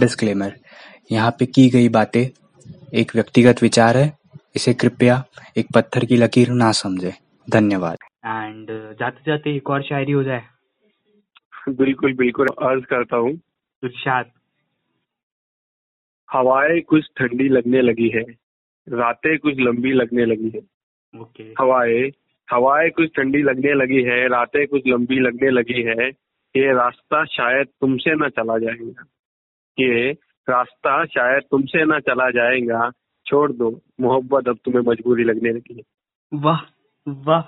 Disclaimer यहाँ पे की गई बातें एक व्यक्तिगत विचार है इसे कृपया एक पत्थर की लकीर ना समझे। धन्यवाद। एंड जाते जाते एक और शायरी हो जाए। बिल्कुल बिल्कुल। अर्ज़ करता हूँ। इरशाद। हवाएँ कुछ ठंडी लगने लगी है रातें कुछ लंबी लगने लगी है। ओके हवाएँ हवाएँ कुछ ठंडी लगने लगी है रातें कुछ लंबी लगने लगी है। ये रास्ता शायद तुमसे न चला जाएगा। कि रास्ता शायद तुमसे ना चला जाएगा। छोड़ दो मोहब्बत अब तुम्हें मजबूरी लगने लगी है। वाह वाह।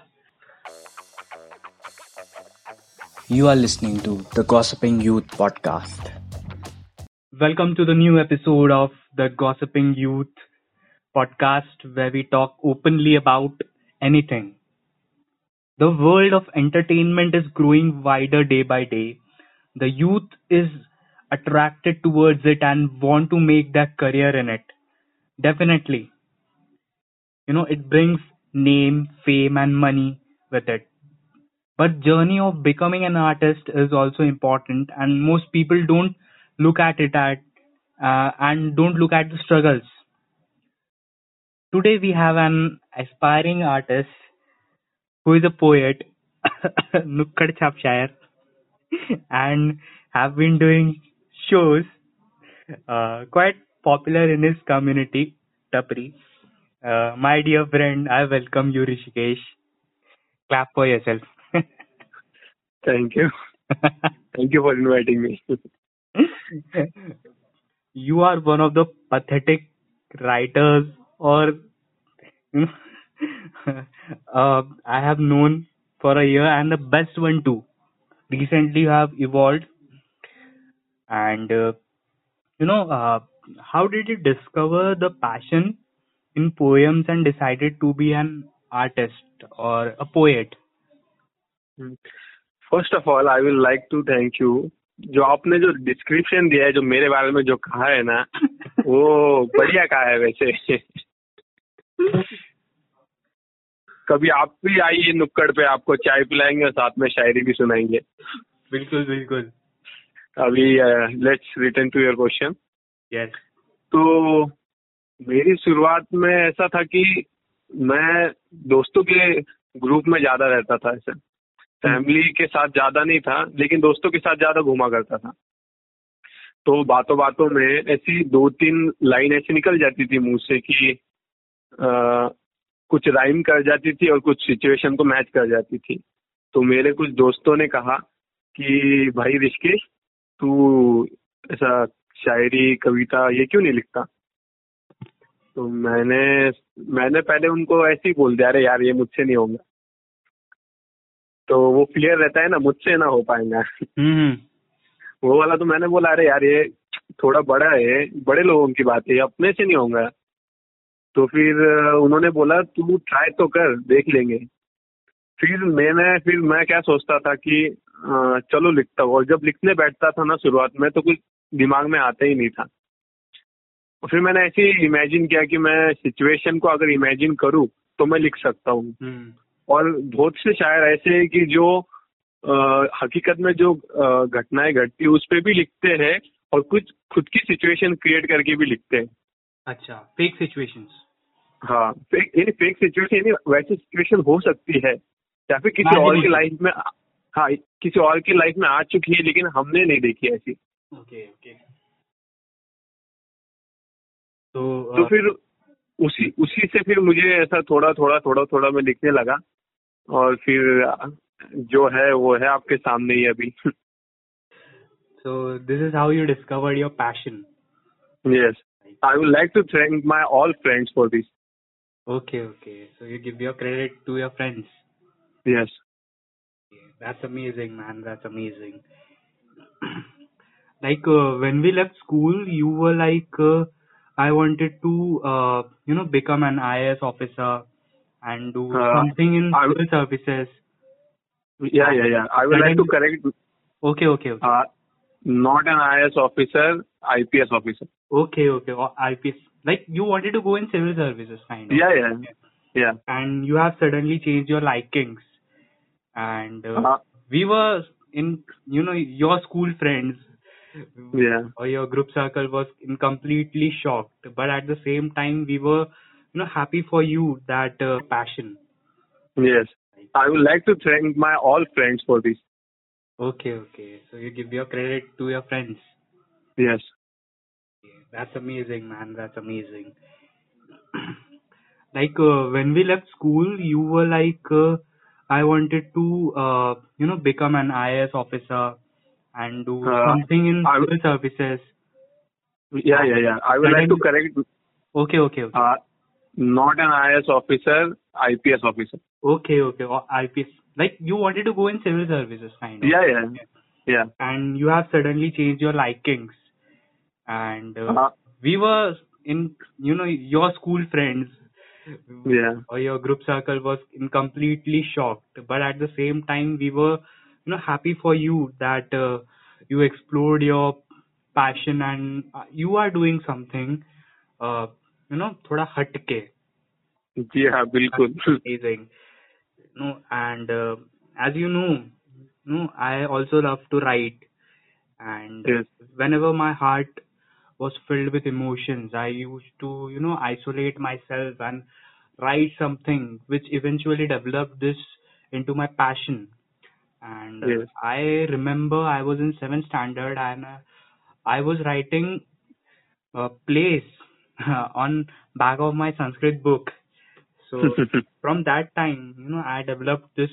You are listening to the gossiping youth podcast welcome to the new episode of the gossiping youth podcast where we talk openly about anything The world of entertainment is growing wider day by day. The youth is attracted towards it and want to make their career in it. Definitely. You know, it brings name, fame and money with it. But journey of becoming an artist is also important and most people don't look at it at uh, and don't look at the struggles. Today we have an aspiring artist who is a poet, Nukkad Chapshire, and have been doing shows uh, quite popular in his community, Tapri. Uh, my dear friend, I welcome you, Rishikesh. Clap for yourself. Thank you. Thank you for inviting me. you are one of the pathetic writers, or uh, I have known for a year, and the best one too. Recently, you have evolved and uh, you know uh, how did you discover the passion in poems and decided to be an artist or a poet? First of all I will like to thank you जो आपने जो description दिया है जो मेरे बारे में जो कहा है ना वो बढ़िया कहा है वैसे। कभी आप भी आइए नुक्कड़ पे आपको चाय पिलाएँगे और साथ में शायरी भी सुनाएँगे। बिल्कुल बिल्कुल। अभी let's return to your question yes तो मेरी शुरुआत में ऐसा था कि मैं दोस्तों के ग्रुप में ज़्यादा रहता था ऐसे। फैमिली के साथ ज़्यादा नहीं था लेकिन दोस्तों के साथ ज़्यादा घूमा करता था। तो बातों बातों में ऐसी दो तीन लाइन ऐसी निकल जाती थी मुँह से कि आ, कुछ राइम कर जाती थी और कुछ सिचुएशन को मैच कर जाती थी। तो मेरे कुछ दोस्तों ने कहा कि भाई ऋषिकेश तू ऐसा शायरी कविता ये क्यों नहीं लिखता? तो मैंने मैंने पहले उनको ऐसे ही बोल दिया अरे यार ये मुझसे नहीं होगा। तो वो क्लियर रहता है ना मुझसे ना हो पाएगा। हम्म वो वाला तो मैंने बोला अरे यार ये थोड़ा बड़ा है बड़े लोगों की बात है अपने से नहीं होगा। तो फिर उन्होंने बोला तू ट्राई तो कर देख लेंगे। फिर मैंने फिर मैं क्या सोचता था कि चलो लिखता हूँ। और जब लिखने बैठता था ना शुरुआत में तो कुछ दिमाग में आता ही नहीं था। और फिर मैंने ऐसे ही इमेजिन किया कि मैं सिचुएशन को अगर इमेजिन करूँ तो मैं लिख सकता हूँ। हम्म। और बहुत से शायर ऐसे हैं कि जो अ, हकीकत में जो घटनाएँ घटती है उस पर भी लिखते हैं और कुछ खुद की सिचुएशन क्रिएट करके भी लिखते हैं। अच्छा फेक सिचुएशन हाँ फेक फेक सिचुएशन वैसी सिचुएशन हो सकती है या फिर किसी और की लाइफ में हाँ किसी और की लाइफ में आ चुकी है लेकिन हमने नहीं देखी ऐसी। ओके ओके तो तो अ, फिर उसी उसी से फिर मुझे ऐसा थोड़ा थोड़ा थोड़ा थोड़ा मैं लिखने लगा। और फिर जो है वो है आपके सामने ही अभी। So this is how you discovered your passion. Yes I would like to thank my all friends for this okay okay. So you give your credit to your friends. यस that's amazing man. That's amazing. Like uh, when we left school you were like uh, i wanted to uh, you know become an IAS officer and do Uh, something in I- civil services. Yeah, yeah, yeah. I would like to correct. okay okay okay. Uh, not an IS officer, IPS officer. okay okay. Or IPS like you wanted to go in civil services kind of. Yeah, yeah, yeah. and you have suddenly changed your likings and uh, Uh, we were in you know your school friends Yeah. or your group circle was in completely shocked, but at the same time we were you know happy for you that uh, passion. Yes. I would like to thank my all friends for this. Okay, okay. So you give your credit to your friends. Yes. That's amazing, man. That's amazing. like uh, when we left school, you were like, uh, I wanted to, uh, you know, become an IAS officer and do Uh, something in I- civil services. Yeah, yeah, yeah. I would like to correct. Okay, okay, okay. Uh, not an IS officer, IPS officer. okay, okay. Or IPS. Like you wanted to go in civil services, kind of. Yeah, yeah, yeah. And you have suddenly changed your likings. And uh, Uh, we were in, you know, your school friends yeah. or your group circle was in completely shocked. But at the same time, we were, you know, happy for you that uh, you explored your passion and uh, you are doing something, uh, you know, thoda hatke. Yeah, bilkul. Amazing. No, and uh, as you know, you know, I also love to write, and yes. whenever my heart was filled with emotions. I used to you know isolate myself and write something which eventually developed this into my passion. And uh, Yes. i remember i was in 7th standard and uh, i was writing a place on back of my sanskrit book. So from that time you know i developed this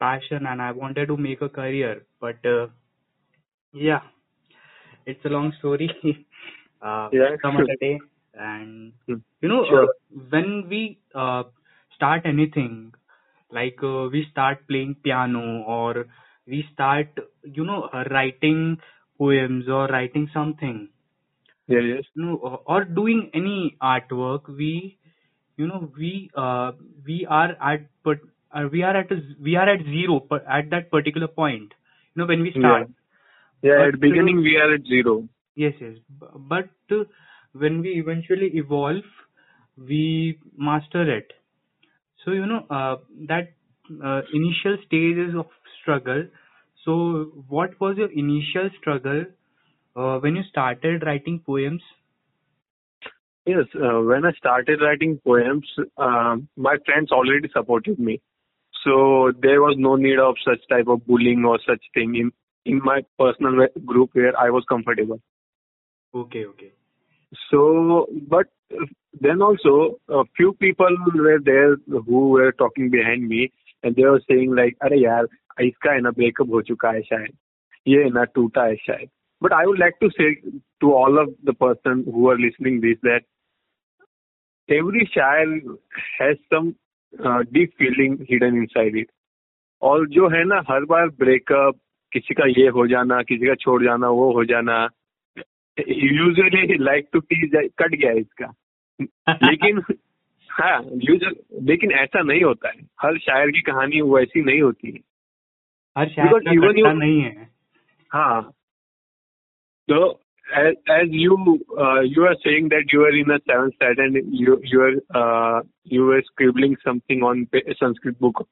passion and i wanted to make a career. But uh, yeah it's a long story uh, Yeah. some other day and Hmm. you know Sure. uh, when we uh, start anything like uh, we start playing piano or we start you know uh, writing poems or writing something Yeah, yes. you know, or- doing any artwork, we, you know, we uh, we are at but uh, we are at a, we are at zero but at that particular point. You know, when we start. Yeah, But, at beginning we are at zero. Yes, yes. But uh, when we eventually evolve, we master it. So you know uh, that uh, initial stages of struggle. So what was your initial struggle uh, when you started writing poems? Yes, uh, when I started writing poems, um, my friends already supported me. So there was no need of such type of bullying or such thing in, in my personal group where I was comfortable. Okay, okay. So, but uh, then also a few people were there who were talking behind me and they were saying like, यार इसका है ना breakup हो चुका है शायद ये है ना टूटा है शायद but I would like to say to all of the person who are listening this that every child has some uh, deep feeling hidden inside it और जो है ना हर बार ब्रेकअप किसी का ये हो जाना किसी का छोड़ जाना वो हो जाना यूजरी लाइक टू पी कट गया इसका। लेकिन हाँ यूज़र लेकिन ऐसा नहीं होता है। हर शायर की कहानी वैसी नहीं होती है। हर शायर इवन नहीं है। हाँ। तो as you you are saying that you are in seven stat and you are you are scribbling something on Sanskrit book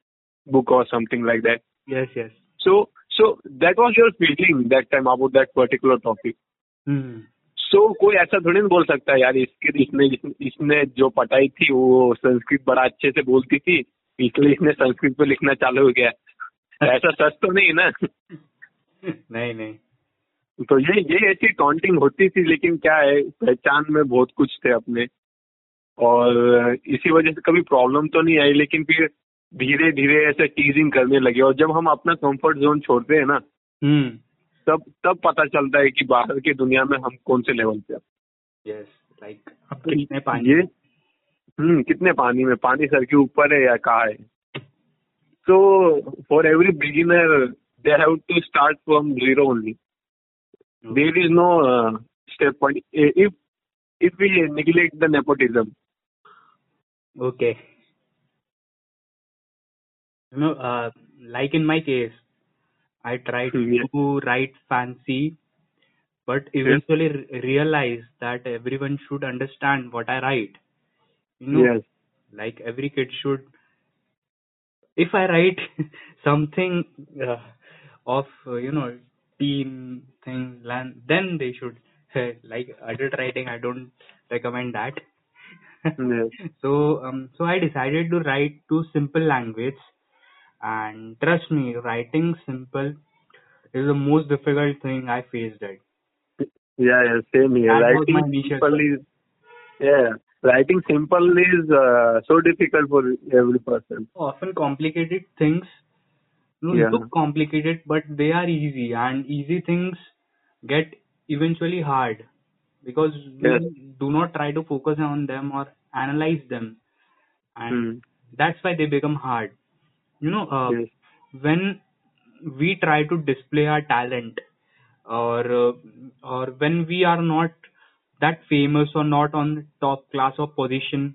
book और something like that yes yes so so that was your feeling that time about that particular topic hmm. सो कोई ऐसा थोड़ी ना बोल सकता है यार इसके इसने इसने जो पटाई थी वो संस्कृत बड़ा अच्छे से बोलती थी इसलिए इसने संस्कृत पे लिखना चालू हो गया। ऐसा सच तो नहीं ना? नहीं नहीं। तो ये ये ऐसी काउंटिंग होती थी लेकिन क्या है पहचान में बहुत कुछ थे अपने। और इसी वजह से कभी प्रॉब्लम तो नहीं आई लेकिन फिर धीरे धीरे ऐसे टीजिंग करने लगे। और जब हम अपना कंफर्ट जोन छोड़ते हैं ना हम्म। तब तब पता चलता है कि बाहर की दुनिया में हम कौन से लेवल पे हैं। यस लाइक अब कितने पानी ये हम्म कितने पानी में? पानी सर के ऊपर है या कहा है? तो for every beginner they have to start from zero only there is no step point if if we neglect the nepotism Okay. You know, uh, like in my case, I tried Hmm, yeah. to write fancy, but eventually re- realized that everyone should understand what I write. You know, yes like every kid should. If I write something uh, of uh, you know team thing, lan- then they should like adult writing. I don't recommend that. Yes. so um, so I decided to write to simple language, and trust me, writing simple is the most difficult thing I faced. It. Yeah, yeah, same here. That was writing my niche as simple is yeah, writing simple is uh, so difficult for every person. Often complicated things no, Yeah. look complicated, but they are easy, and easy things get eventually hard because we Yes. do not try to focus on them or analyze them, and Hmm. that's why they become hard. You know, uh, Yes. when we try to display our talent, or uh, or when we are not that famous or not on top class of position,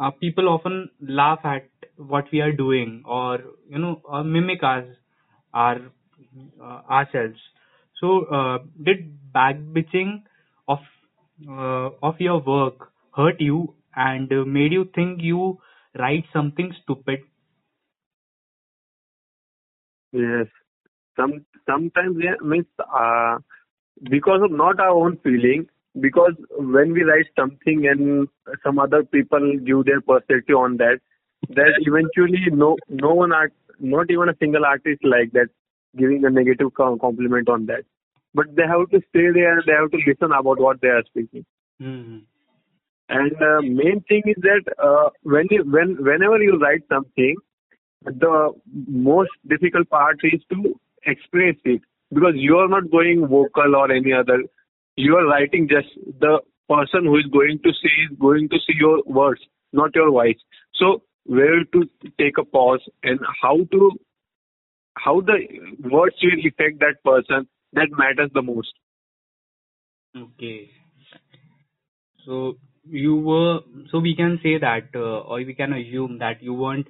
uh, people often laugh at what we are doing or you know or mimic us our uh, ourselves. So uh, did backbitching of uh, of your work hurt you and uh, made you think you write something stupid? Yes. Some sometimes yeah, means uh, because of not our own feeling, because when we write something and some other people give their perspective on that, that eventually no no one art, not even a single artist like that giving a negative com- compliment on that. But they have to stay there and they have to listen about what they are speaking. hmm And uh, main thing is that uh, when you, when whenever you write something, the most difficult part is to express it because you are not going vocal or any other. You are writing just the person who is going to see is going to see your words, not your voice. So where to take a pause and how to how the words will affect that person that matters the most. Okay. So you were so we can say that uh, or we can assume that you weren't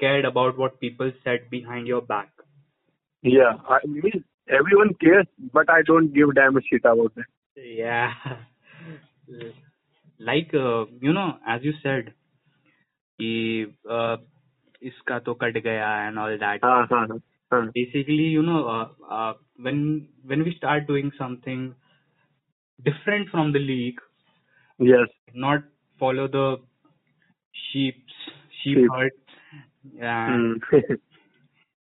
cared about what people said behind your back. Yeah, I mean everyone cares, but I don't give damn a shit about that. Yeah. like uh, you know as you said कि uh, इसका तो cut गया and all that. हाँ हाँ हाँ हाँ basically you know uh, uh, when when we start doing something different from the league yes. not follow the sheep's sheep Sheep. herd and Hmm.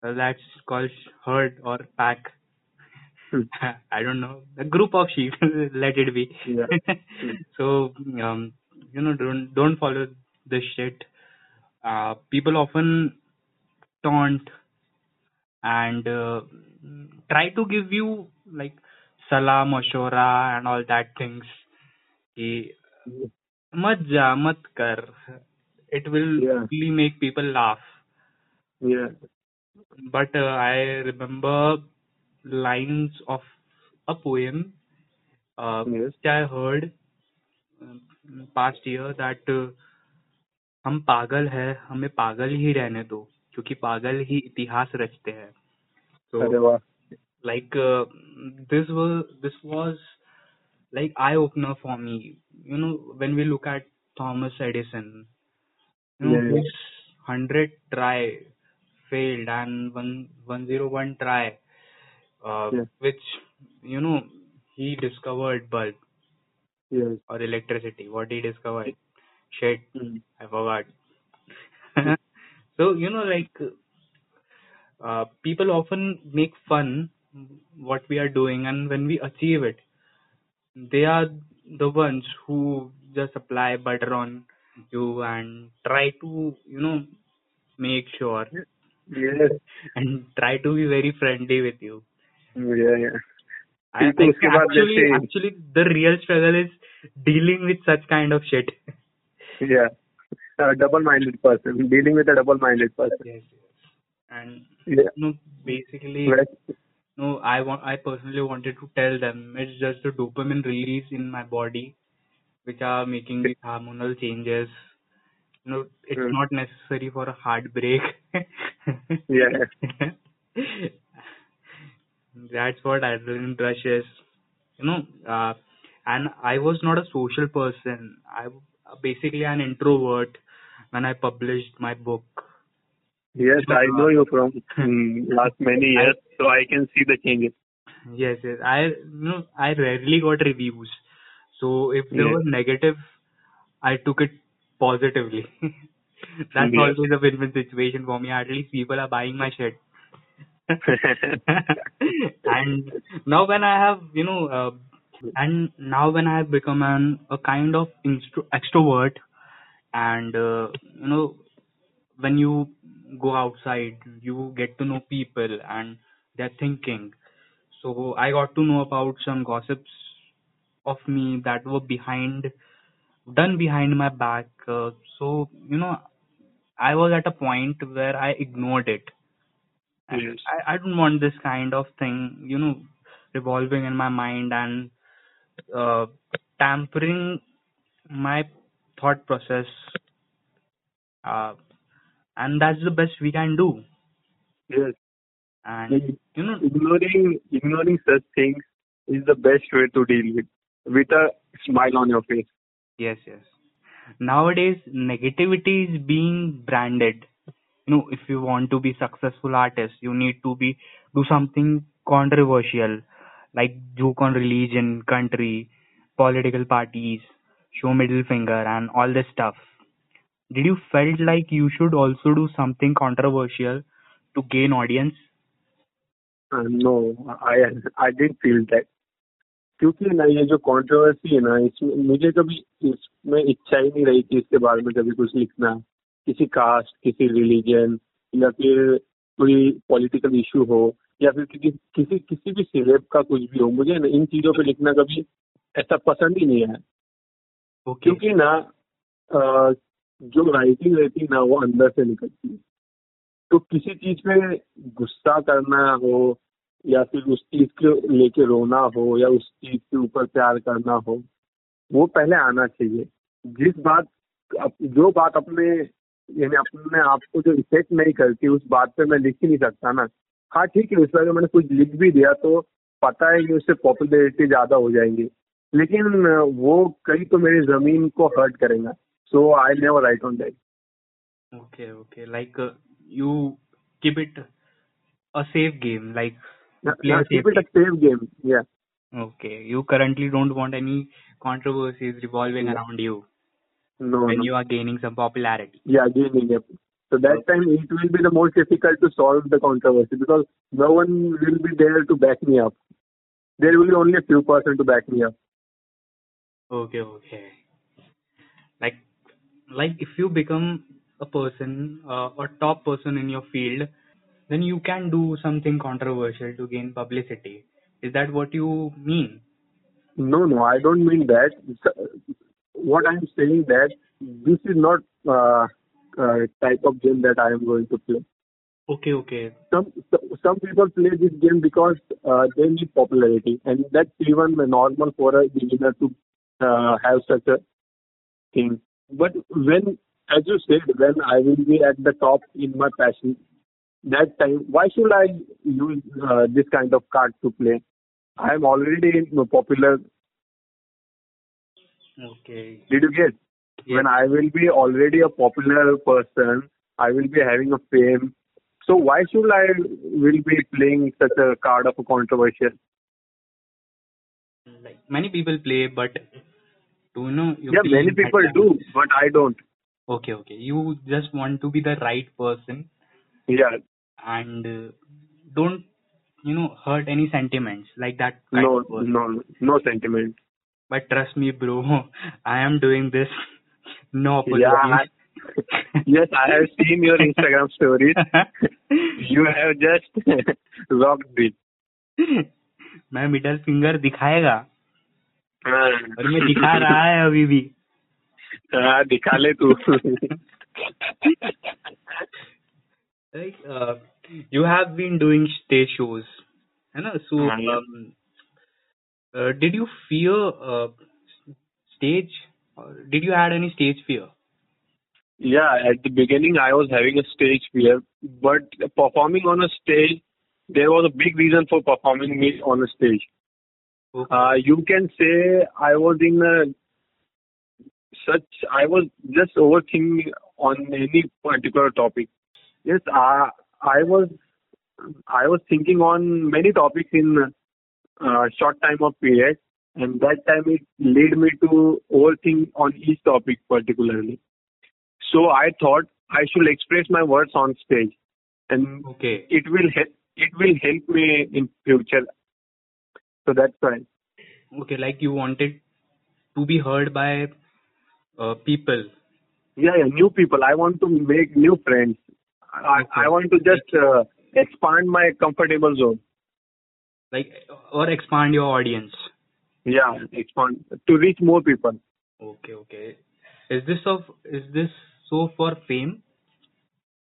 uh, that's called herd or pack Hmm. i don't know a group of sheep let it be Yeah. so um you know don't don't follow this shit uh people often taunt and uh, try to give you like salah mashora and all that things कि मत जा मत कर it will Yeah. really make people laugh yeah. but uh, i remember lines of a poem uh, Yes. which i heard uh, past year that uh, हम पागल है हमें पागल ही रहने दो क्योंकि पागल ही इतिहास रचते हैं अरे so वाह like uh, this was this was like eye opener for me you know when we look at thomas edison you know Yeah, yeah. his 100 try failed and one 101 try uh, Yeah. which you know he discovered bulb yes. or electricity what he discovered shit Hmm. i forgot so you know like uh, people often make fun what we are doing and when we achieve it they are the ones who just apply butter on you and try to you know make sure. Yes. And try to be very friendly with you. Yeah yeah. I think actually, actually the real struggle is dealing with such kind of shit. Yeah. A double-minded person. Dealing with a double-minded person. Yes, yes. and yeah. you know, basically right. no i want i personally wanted to tell them it's just the dopamine release in my body which are making these hormonal changes you know it's Hmm. not necessary for a heartbreak Yeah. that's what adrenaline rush is you know uh, and i was not a social person i basically an introvert when i published my book Yes, I know you from mm, last many years, so I can see the changes. Yes, yes. I you know I rarely got reviews. So if there Yeah. was negative, I took it positively. That's Yes. always a win-win situation for me. At least people are buying my shit. and now when I have, you know, uh, and now when I have become an a kind of instro- extrovert, and uh, you know, when you go outside, you get to know people and their thinking. So I got to know about some gossips of me that were behind, done behind my back. Uh, so you know, I was at a point where I ignored it. And Yes. I, I don't want this kind of thing, you know, revolving in my mind and uh, tampering my thought process. Uh, and that's the best we can do. Yes. And Like, you know, ignoring ignoring such things is the best way to deal with with a smile on your face. yes, yes. Nowadays, negativity is being branded. You know, if you want to be successful artist, you need to be do something controversial, like joke on religion, country, political parties, show middle finger, and all this stuff. Did you felt like you should also do something controversial to gain audience? Uh, no, I I didn't feel that. क्योंकि ना ये जो controversy है ना इसमें मुझे कभी इसमें इच्छा ही नहीं रही कि इसके बारे में कभी कुछ लिखना। किसी कास्ट किसी रिलीजन या फिर कोई पॉलिटिकल इशू हो या फिर किसी किसी किसी भी सिलेब का कुछ भी हो मुझे ना इन चीज़ों पे लिखना कभी ऐसा पसंद ही नहीं है। Okay. क्योंकि ना जो राइटिंग रहती ना वो अंदर से निकलती है। तो किसी चीज़ पे गुस्सा करना हो या फिर उस चीज़ को लेके रोना हो या उस चीज़ के ऊपर प्यार करना हो, वो पहले आना चाहिए। जिस बात जो बात अपने, यानी अपने आप को जो इफ़ेक्ट नहीं करती, उस बात पे मैं लिख ही नहीं सकता ना। हाँ ठीक है उस पर मैंने कुछ लिख भी दिया तो पता है कि उससे पॉपुलरिटी ज़्यादा हो जाएँगी। लेकिन वो कहीं तो मेरी ज़मीन को हर्ट करेगा। So I never write on that okay okay like you you keep it a safe game. Like you play a keep it a safe game yeah. Okay. You currently don't want any controversies revolving No. around you no when no you are gaining some popularity. Yeah, gaming. Yep. So that time it will be the most difficult to solve the controversy because no one will be there to back me up. There will be only a few person to back me up. Okay, okay. Like, like if you become a person, uh, a top person in your field, then you can do something controversial to gain publicity. Is that what you mean? No, no, I don't mean that. What I'm saying that this is not uh, uh, type of game that I am going to play. Okay, okay. Some some people play this game because uh, they need popularity, and that's even normal for a beginner to uh, have such a thing. But when, as you said, when I will be at the top in my passion, that time, why should I use uh, this kind of card to play? I am already popular. Okay. Did you get? Yes. When I will be already a popular person, I will be having a fame. So why should I will be playing such a card of a controversial? Like many people play, but do you know? You yeah, many people do, but I don't. Okay, okay. You just want to be the right person Yeah, and uh, don't, you know, hurt any sentiments like that kind no, of person. no, no sentiment. But trust me, bro, I am doing this. No Yeah, apologies. yes, I have seen your Instagram stories. You have just rocked it. मैं middle finger दिखाएगा हाँ और मैं दिखा रहा है अभी भी हाँ, दिखा ले तू like uh, you have been doing stage shows है ना so हाँ, yeah. um, uh, did you fear uh, stage or did you had any stage fear Yeah, at the beginning I was having a stage fear, but performing on a stage, there was a big reason for performing me on a stage. okay. Uh, you can say I was in a such, I was just overthinking on any particular topic. Yes, I, I was, I was thinking on many topics in uh, short time of period, and that time it led me to overthink on each topic particularly. So I thought I should express my words on stage, and Okay. it will help. It will help me in future. So that's why. Okay. Like you wanted to be heard by uh, people. Yeah, yeah, new people. I want to make new friends. I. I want to just uh, expand my comfortable zone. Like or expand your audience. Yeah, expand to reach more people. Okay. Okay. Is this of is this so for fame?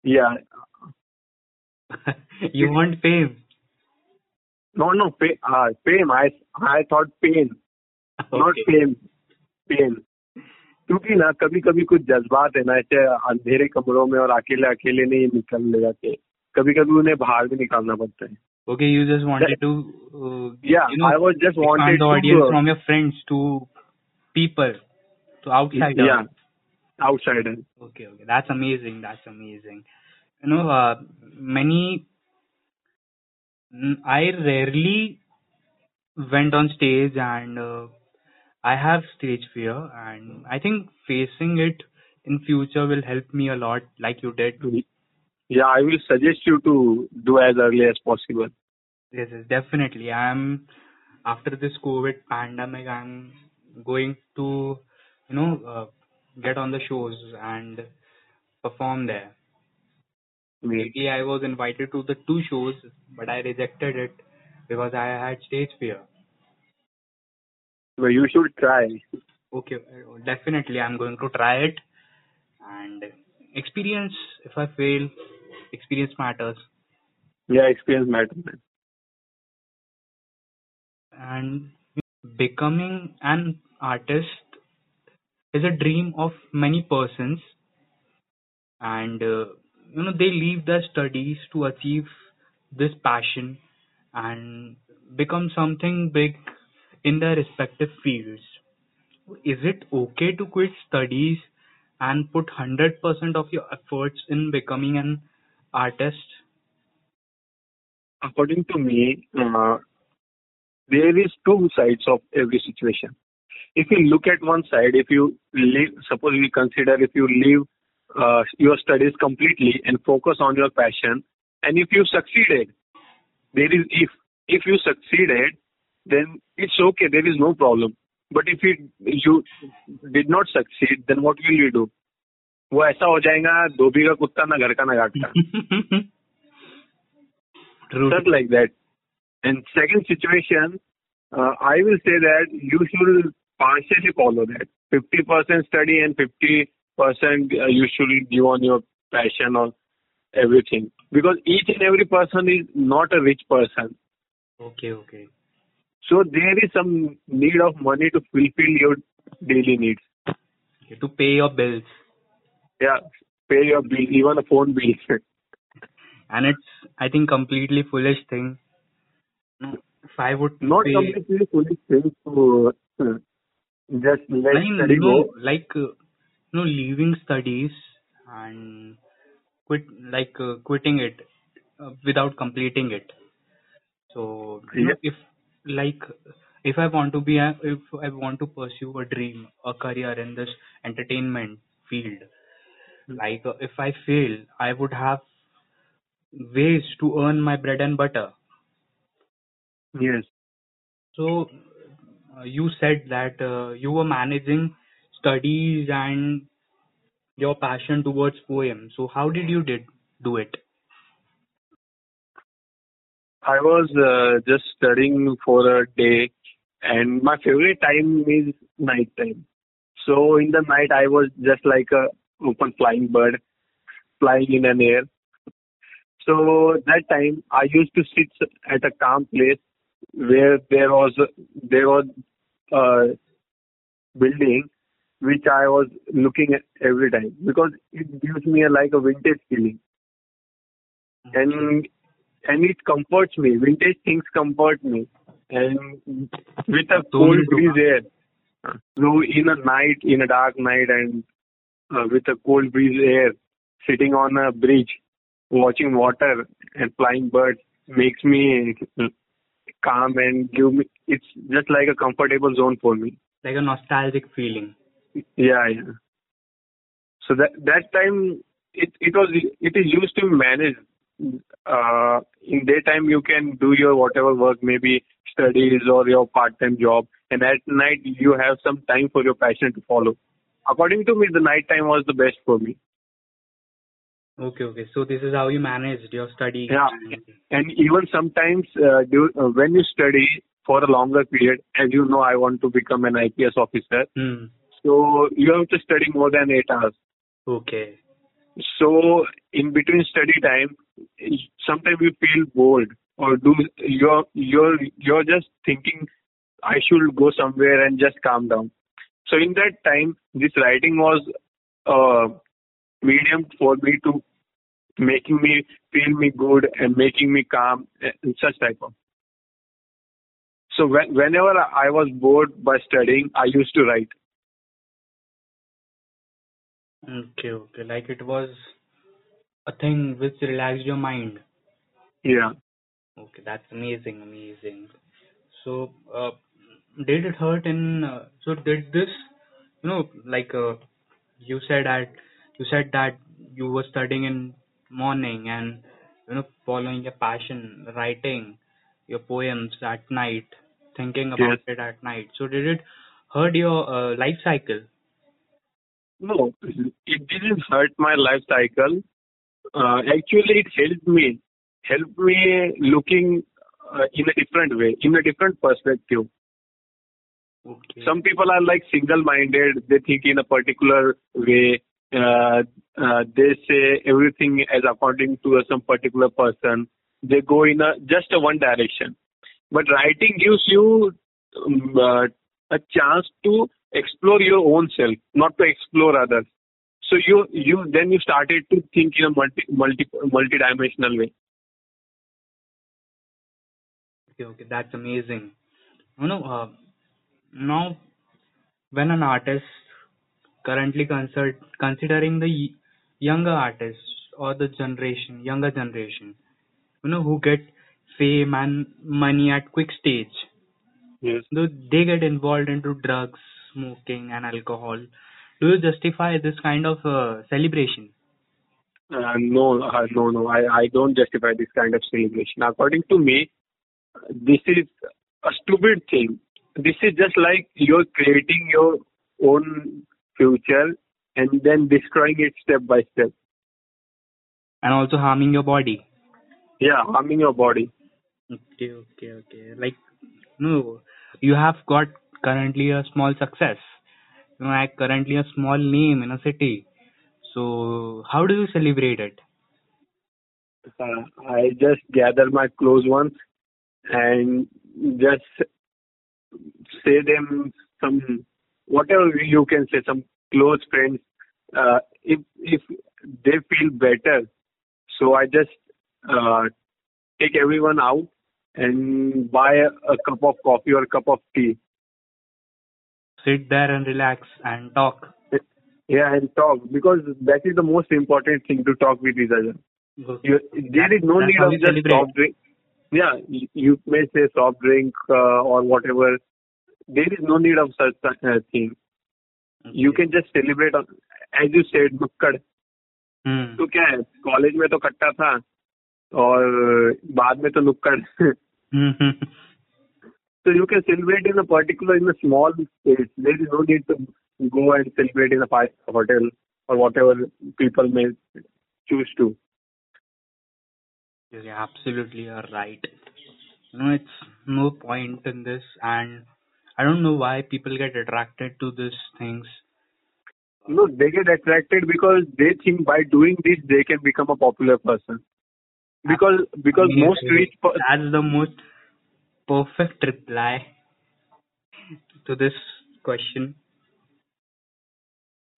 Yeah. you want fame? No, no, pay, uh, fame. I, I thought pain, not Okay. fame. Pain. क्योंकि ना कभी कभी कुछ जज्बात है ना ऐसे अंधेरे कमरों में और अकेले अकेले नहीं निकल ले जाते कभी कभी उन्हें बाहर भी निकालना पड़ता है। Okay you just wanted to या I was just wanted to audience from your friends to people to outsider या outsider okay okay that's amazing that's amazing you know many I rarely went on stage and I have stage fear, and I think facing it in future will help me a lot, like you did. Yeah, I will suggest you to do as early as possible. Yes, yes, definitely. I'm after this COVID pandemic, I'm going to, you know, uh, get on the shows and perform there. Lately, I was invited to the two shows, but I rejected it because I had stage fear. But you should try. Okay, uh, definitely, I'm going to try it and experience. If I fail, experience matters. Yeah, experience matters. and becoming an artist is a dream of many persons and uh, you know they leave their studies to achieve this passion and become something big in their respective fields is it okay to quit studies and put 100% of your efforts in becoming an artist According to me, uh, there is two sides of every situation. If you look at one side, if you leave, suppose we consider if you leave uh, your studies completely and focus on your passion, and if you succeeded, there is if if you succeeded, then it's okay. There is no problem. But if you you did not succeed, then what will you do? वो ऐसा हो जाएगा धोबी का कुत्ता ना घर का ना घाट का True. just like that. And second situation, uh, I will say that you should partially follow that. 50% study and 50% uh, you should give on your passion or everything. Because each and every person is not a rich person. Okay, okay. So there is some need of money to fulfill your daily needs. Okay, to pay your bills. Yeah, pay your bill, even a phone bill. And it's, I think, completely foolish thing. No, If I would not pay, completely foolish thing to uh, just let I mean, study no, go. like, uh, no, leaving studies and quit, like, uh, quitting it uh, without completing it. So, you know, if, like, if I want to be, a, if I want to pursue a dream, a career in this entertainment field, like, uh, if I fail, I would have ways to earn my bread and butter. Yes. So uh, you said that uh, you were managing studies and your passion towards poem. So how did you did do it? I was uh, just studying for a day, and my favorite time is night time. So in the night, I was just like a open flying bird, flying in an air. So that time, I used to sit at a calm place where there was there was a building which I was looking at every time because it gives me a, like a vintage feeling and and it comforts me. Vintage things comfort me, and with a cold breeze air. So in a night, in a dark night, and uh, with a cold breeze air, sitting on a bridge, watching water and flying birds makes me calm and give me. It's just like a comfortable zone for me. Like a nostalgic feeling. Yeah, yeah. So that that time it it was it is used to manage. Uh, in daytime you can do your whatever work, maybe studies or your part-time job, and at night you have some time for your passion to follow. According to me, the night time was the best for me. Okay, okay. So this is how you managed your study. Yeah, and even sometimes uh, do, uh, when you study for a longer period, as you know, I want to become an IPS officer. Hmm. So you have to study more than eight hours. Okay. So in between study time, sometimes you feel bored or do you're you're you're just thinking I should go somewhere and just calm down. So in that time, this writing was a medium for me to making me feel me good and making me calm such type of. So when, whenever I was bored by studying, I used to write. Okay, okay. Like it was a thing which relaxed your mind. Yeah. Okay, that's amazing, amazing. So, uh, did it hurt in? Uh, so did this? You know, like uh, you said that you said that you were studying in morning and you know following your passion, writing your poems at night, thinking about Yes. it at night. So did it hurt your uh, life cycle? No, it didn't hurt my life cycle. Uh, actually, it helped me, helped me looking uh, in a different way, in a different perspective. Okay. Some people are like single-minded; they think in a particular way. Uh, uh, they say everything as according to some particular person. They go in a just a one direction. But writing gives you um, uh, a chance to explore your own self, not to explore others. So you you then you started to think in a multi multi multi-dimensional way. Okay, okay, that's amazing. You know, uh, now when an artist currently consider, considering the younger artists or the generation, younger generation, you know, who get fame and money at quick stage, Yes. though they get involved into drugs, smoking, and alcohol. Do you justify this kind of uh, celebration? Uh, no, uh, no, no. I, I don't justify this kind of celebration. According to me, this is a stupid thing. This is just like you're creating your own future and then destroying it step by step. And also harming your body. Yeah, harming your body. Okay, okay, okay. Like, no, you have got currently a small success. You know, currently a small name in a city. So, how do you celebrate it? Uh, I just gather my close ones and just say them some whatever you can say some close friends uh, if if they feel better so i just uh, take everyone out and buy a, a cup of coffee or a cup of tea Sit there and relax and talk. yeah and talk because that is the most important thing to talk with each other Okay. you, there is no That's need how of you just celebrate. soft drink. Yeah, you, you may say soft drink uh, or whatever. There is no need of such uh, thing. You can just celebrate. on- As you said, नुक्कड़ Hmm. तो क्या है college में तो कट्टा था और बाद में तो नुक्कड़ Hmm. so you can celebrate in a particular in a small space. There is no need to go and celebrate in a five hotel or whatever people may choose to. Yeah, absolutely, you're right. You know, it's no point in this, and I don't know why people get attracted to these things. No, they get attracted because they think by doing this they can become a popular person. Because because most rich per- That's the most perfect reply to this question.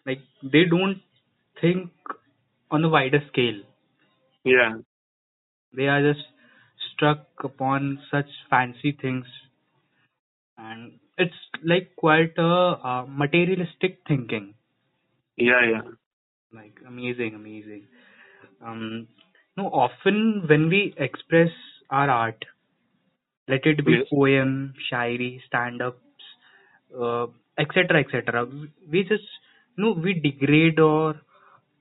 Like they don't think on a wider scale. yeah They are just struck upon such fancy things, and it's like quite a uh, materialistic thinking. yeah yeah like amazing amazing um no often when we express our art let it be Yes. poem shairi stand ups uh, etc etc we just you know we degrade or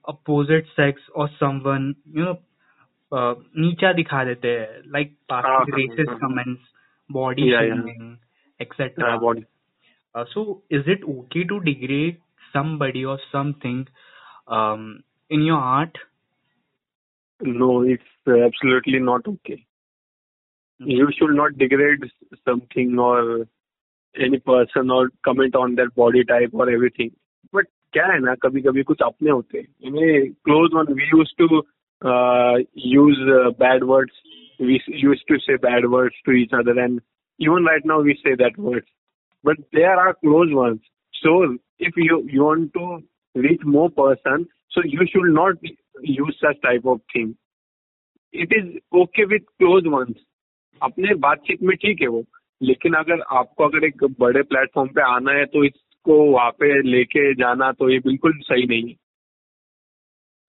opposite sex or someone you know uh, नीचा दिखा देते हैं like हाँ, passing हाँ, racist हाँ. comments body Yeah, yeah. shaming etc Uh, body. uh, so is it okay to degrade somebody or something um, in your art No, it's absolutely not okay. You should not degrade something or any person or comment on their body type or everything. But क्या है ना कभी कभी कुछ अपने होते हैं इन्हें close one we use to use uh, bad words we s- used to say bad words to each other and even right now we say that words but they are our close ones so if you you want to reach more person so you should not use such type of thing it is okay with close ones अपने बातचीत में ठीक है वो। लेकिन अगर आपको अगर एक बड़े प्लेटफॉर्म पे आना है तो इसको वहाँ पे लेके जाना तो ये बिल्कुल सही नहीं है।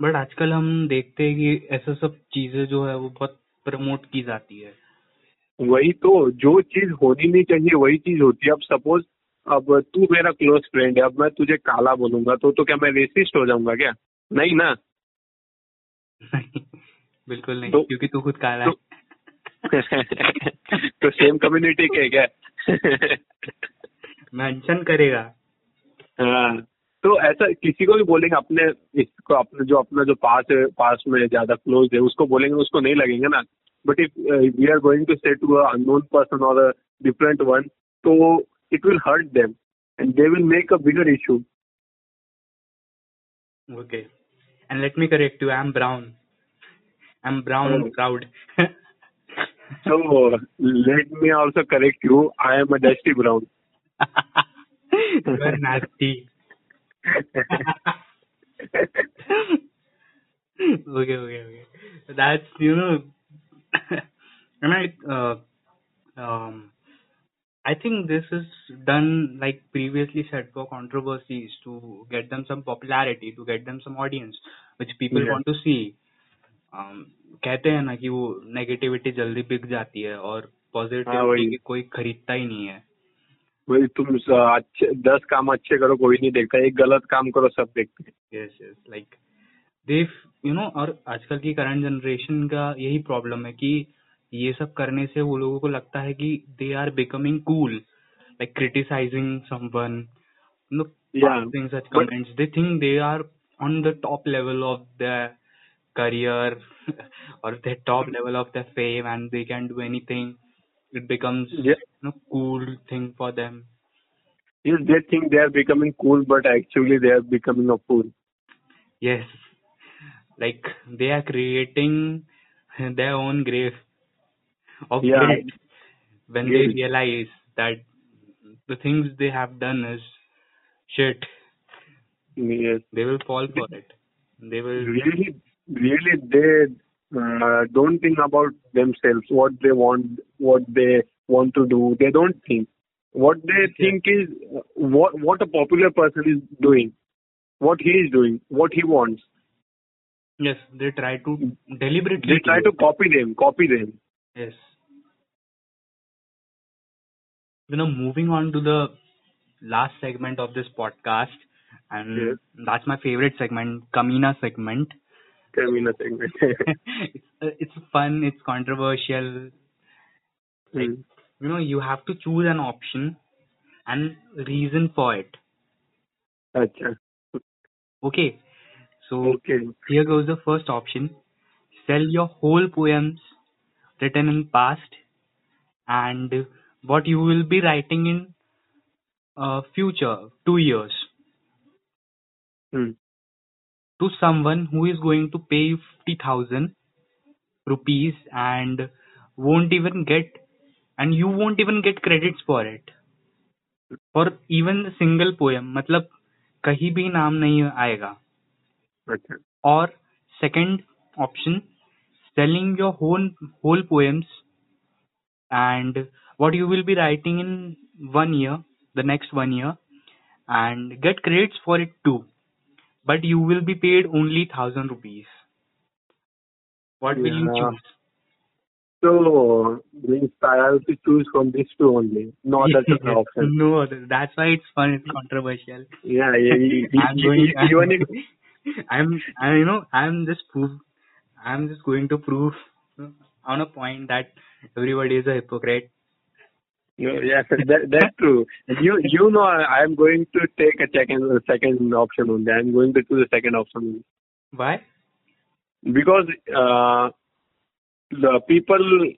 बट आजकल हम देखते हैं कि ऐसा सब चीज़ें जो है वो बहुत प्रमोट की जाती है। वही तो जो चीज़ होनी नहीं चाहिए वही चीज़ होती है। अब सपोज़ अब तू मेरा क्लोज फ्रेंड है अब मैं तुझे काला बोलूँगा तो तो क्या मैं रेसिस्ट हो जाऊँगा क्या? नहीं ना? बिल्कुल नहीं तो- क्योंकि तू खुद काला है। तो सेम कम्युनिटी के क्या? मेंशन करेगा। हाँ तो ऐसा किसी को भी बोलेंगे अपने इसको अपने जो अपना जो पास है पास में ज़्यादा क्लोज है उसको बोलेंगे उसको नहीं लगेंगे ना। But if we are going to say to unknown person और डिफरेंट वन तो it will hurt them and they will make a bigger issue okay and let me correct you I am brown I am brown. Proud So let me also correct you. I am a dusty brown. are nasty okay, okay, okay. That's you know, and I uh, um, I think this is done like previously said for controversies to get them some popularity, to get them some audience, which people Yeah. want to see. कहते हैं ना कि वो negativity जल्दी बिक जाती है और हाँ, पॉजिटिविटी वही। कोई खरीदता ही नहीं है। वही तुम अच्छे दस काम अच्छे करो कोई नहीं देखता एक गलत काम करो सब देखते हैं। Yes yes like they you know और आजकल की करंट जनरेशन का यही प्रॉब्लम है कि ये सब करने से वो लोगों को लगता है कि they are becoming cool like criticizing someone no Yeah, passing such but- comments. They think they are on the top level of their career or the top level of their fame and they can do anything it becomes Yeah. you know cool thing for them Yes, they think they are becoming cool, but actually they are becoming a fool. Yes. Like they are creating their own grave of Yeah. when Guilt. they realize that the things they have done is shit. Yes, They will fall for it. They will really, really, they uh, don't think about themselves, what they want, what they want to do. They don't think. What they think is what what a popular person is doing, what he is doing, what he wants. yes, they try to deliberately They try to copy them, copy them. Yes. You know, moving on to the last segment of this podcast, and Yes. that's my favorite segment, Kamina segment. A segment. it's uh, it's fun it's controversial like Hmm. you know you have to choose an option and reason for it Acha. okay so Okay. here goes the first option sell your whole poems written in past and what you will be writing in uh, future 2 years Hmm to someone who is going to pay you 50000 rupees and won't even get and you won't even get credits for it for even the single poem मतलब कहीं भी नाम नहीं आएगा Acha. or second option selling your whole whole poems and what you will be writing in one year the next one year and get credits for it too but you will be paid only thousand rupees what will you Yeah. choose So means I have to choose from these two only, no other option. no other. That's why it's fun. It's controversial. Yeah, yeah. e- e- I'm going. e- Even if I'm. I you know. I'm just prove. I'm just going to prove on a point that everybody is a hypocrite. No, yes, that, that's true. You you know I am going to take a second second option only. I'm going to choose the second option only. Why? because uh, the people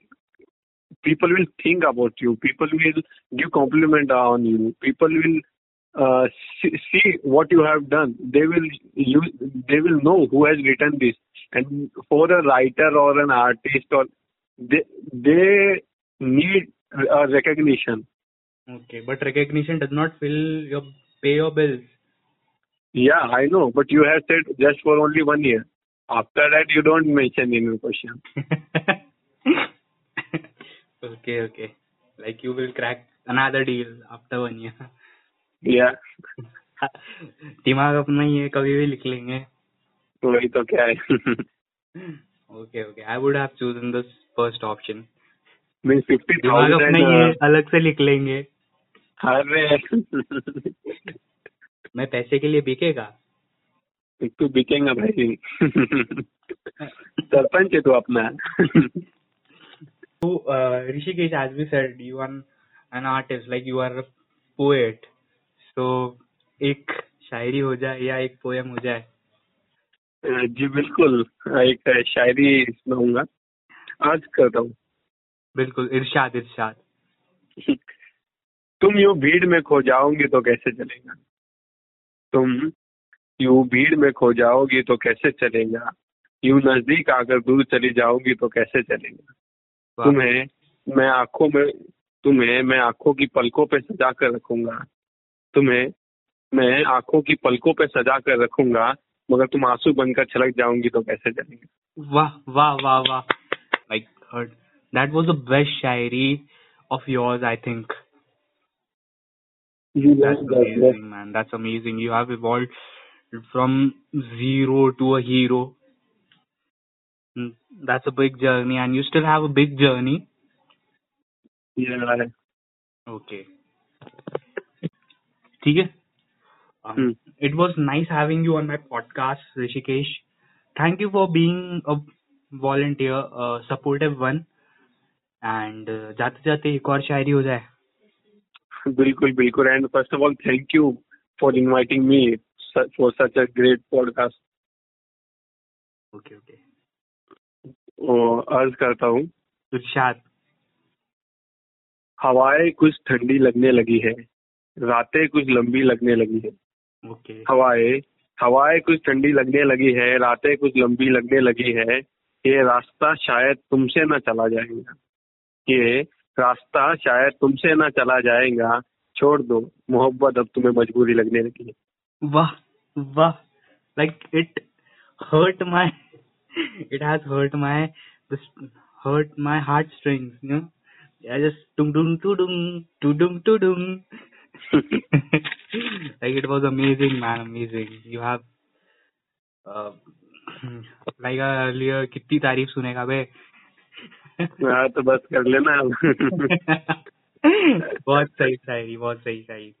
people will think about you. People will give compliment on you. People will uh, see, see what you have done. They will you they will know who has written this. And for a writer or an artist or they they need a recognition. Okay, but recognition does not fill your pay your bills. Yeah, I know, but you have said just for only one year. After that, you don't mention in your question. okay, okay. Like you will crack another deal after one year. Yeah, दिमाग अपना ही है कभी भी लिख लेंगे वही तो क्या है okay okay I would have chosen this first option mean fifty thousand अलग से लिख लेंगे। अरे। मैं पैसे के लिए बिकेगा? तू बिकेगा भाई। सरपंच है तू अपना। uh, Rishikesh, as we said, you are an artist, like you are a poet. एक शायरी हो जाए या एक पोएम हो जाए? जी बिल्कुल। एक शायरी सुनाऊँगा। आज करता हूँ। बिल्कुल इरशाद इरशाद। तुम यू भीड़ में खो जाओगे तो कैसे चलेगा? तुम यू भीड़ में खो जाओगी तो कैसे चलेगा? यूँ नज़दीक आकर दूर चली जाओगी तो कैसे चलेगा? तुम्हें मैं आँखों में तुम्हें मैं आँखों की पलकों पे सजा कर रखूँगा। तुम्हें मैं आँखों की पलकों पे सजा कर रखूँगा मगर तुम आँसू बनकर छलक जाओगी तो कैसे चलेगा? वाह वाह वाह वाह। Heard that was the best Shayari of yours I think that's amazing man that's amazing you have evolved from zero to a hero Mm, that's a big journey and you still have a big journey Yeah. Okay. ठीक है um, Hmm. it was nice having you on my podcast Rishikesh thank you for being a volunteer a supportive one And uh, जाते जाते एक और शायरी हो जाए। बिल्कुल बिल्कुल। And first of all thank you for inviting me for such a great podcast okay okay अर्ज़ करता हूँ। इरशाद। हवाएँ कुछ ठंडी लगने लगी है रातें कुछ लंबी लगने लगी है। ओके हवाएँ हवाएँ कुछ ठंडी लगने लगी है रातें कुछ लंबी लगने लगी है। ये रास्ता शायद तुमसे न चला जाएगा। कि रास्ता शायद तुमसे ना चला जाएगा। छोड़ दो मोहब्बत अब तुम्हें मजबूरी लगने लगी वाह वाह। Like it hurt my it has hurt my hurt my heart strings you know I just टुंग टुंग टुडुंग टुडुंग टुडुंग like it man amazing you have कितनी तारीफ़ सुनेगा भाई हाँ तो बस कर लेना अब बहुत सही शायरी बहुत सही शायरी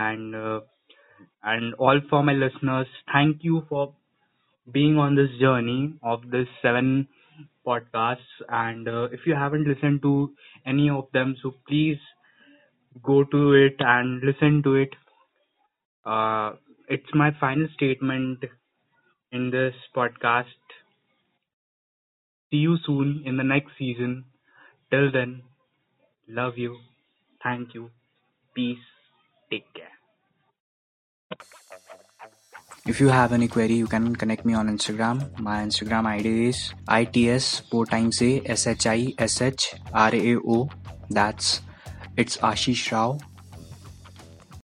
and uh, and all for my listeners thank you for being on this journey of this seven podcasts and uh, if you haven't listened to any of them so please go to it and listen to it uh, it's my final statement in this podcast see you soon in the next season. Till then love you. Thank you. Peace. Take care. If you have any query, you can connect me on Instagram. My Instagram ID is its four times a s h i s h r a o. That's it's Ashish Rao